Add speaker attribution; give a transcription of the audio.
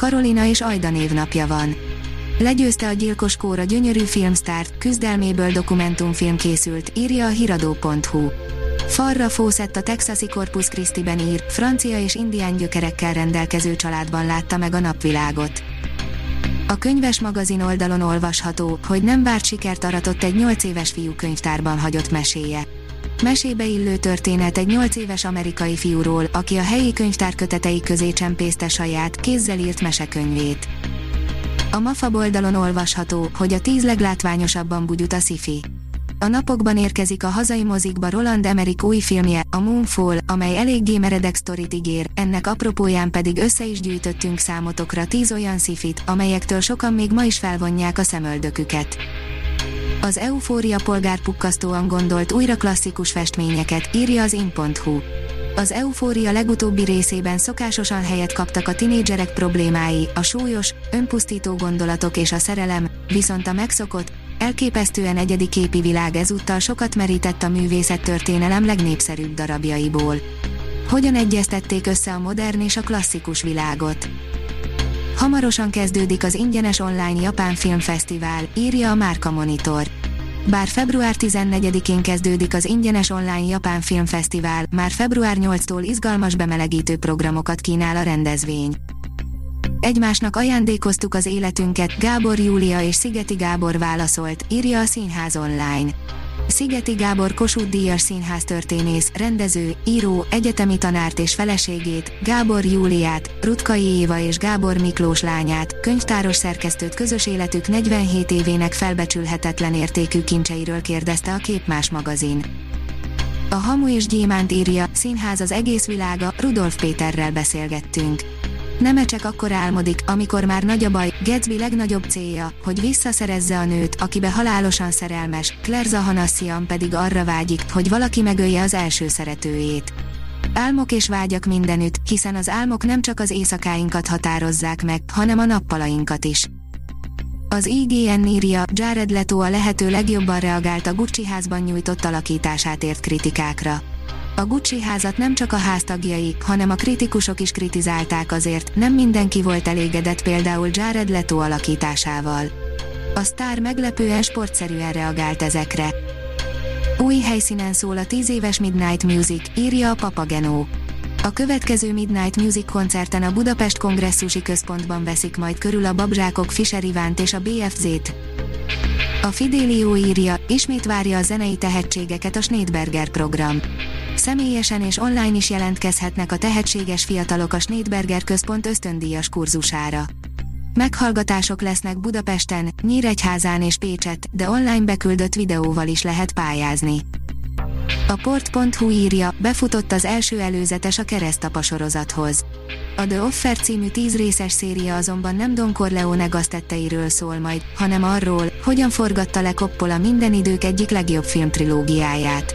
Speaker 1: Karolina és Ajda névnapja van. Legyőzte a gyilkos kóra gyönyörű filmsztárt, küzdelméből dokumentumfilm készült, írja a hiradó.hu. Farra Fawcett a texasi Corpus Christi-ben ír, francia és indián gyökerekkel rendelkező családban látta meg a napvilágot. A könyves magazin oldalon olvasható, hogy nem várt sikert aratott egy 8 éves fiú könyvtárban hagyott meséje. Mesébe illő történet egy 8 éves amerikai fiúról, aki a helyi könyvtár kötetei közé csempészte saját, kézzel írt mesekönyvét. A MAFA oldalon olvasható, hogy a tíz leglátványosabban bugyut a sci A napokban érkezik a hazai mozikba Roland Emmerich új filmje, a Moonfall, amely eléggé meredek sztorit ígér, ennek apropóján pedig össze is gyűjtöttünk számotokra tíz olyan szifit, amelyektől sokan még ma is felvonják a szemöldöküket. Az Eufória polgárpukkasztóan gondolt újra klasszikus festményeket, írja az in.hu. Az Eufória legutóbbi részében szokásosan helyet kaptak a tinédzserek problémái, a súlyos, önpusztító gondolatok és a szerelem, viszont a megszokott, elképesztően egyedi képi világ ezúttal sokat merített a művészet történelem legnépszerűbb darabjaiból. Hogyan egyeztették össze a modern és a klasszikus világot? Hamarosan kezdődik az ingyenes online Japán Filmfesztivál, írja a Márka Monitor. Bár február 14-én kezdődik az ingyenes online Japán Filmfesztivál, már február 8-tól izgalmas bemelegítő programokat kínál a rendezvény. Egymásnak ajándékoztuk az életünket, Gábor Júlia és Szigeti Gábor válaszolt, írja a Színház online. Szigeti Gábor Kossuth Díjas színháztörténész, rendező, író, egyetemi tanárt és feleségét, Gábor Júliát, Rutkai Éva és Gábor Miklós lányát, könyvtáros szerkesztőt közös életük 47 évének felbecsülhetetlen értékű kincseiről kérdezte a Képmás magazin. A Hamu és Gyémánt írja, színház az egész világa, Rudolf Péterrel beszélgettünk. Neme csak akkor álmodik, amikor már nagy a baj, Gatsby legnagyobb célja, hogy visszaszerezze a nőt, akibe halálosan szerelmes, Claire Zahanassian pedig arra vágyik, hogy valaki megölje az első szeretőjét. Álmok és vágyak mindenütt, hiszen az álmok nem csak az éjszakáinkat határozzák meg, hanem a nappalainkat is. Az IGN írja, Jared Leto a lehető legjobban reagált a Gucci házban nyújtott alakítását ért kritikákra. A Gucci házat nem csak a háztagjai, hanem a kritikusok is kritizálták azért, nem mindenki volt elégedett például Jared Leto alakításával. A sztár meglepően sportszerűen reagált ezekre. Új helyszínen szól a 10 éves Midnight Music, írja a Papagenó. A következő Midnight Music koncerten a Budapest Kongresszusi Központban veszik majd körül a Babzsákok Fischer Ivánt és a BFZ-t. A Fidelio írja, ismét várja a zenei tehetségeket a Schneidberger program. Személyesen és online is jelentkezhetnek a tehetséges fiatalok a Schneidberger Központ ösztöndíjas kurzusára. Meghallgatások lesznek Budapesten, Nyíregyházán és Pécset, de online beküldött videóval is lehet pályázni. A port.hu írja, befutott az első előzetes a keresztapa sorozathoz. A The Offer című tíz részes széria azonban nem Don Corleone gaztetteiről szól majd, hanem arról, hogyan forgatta le Coppola minden idők egyik legjobb filmtrilógiáját.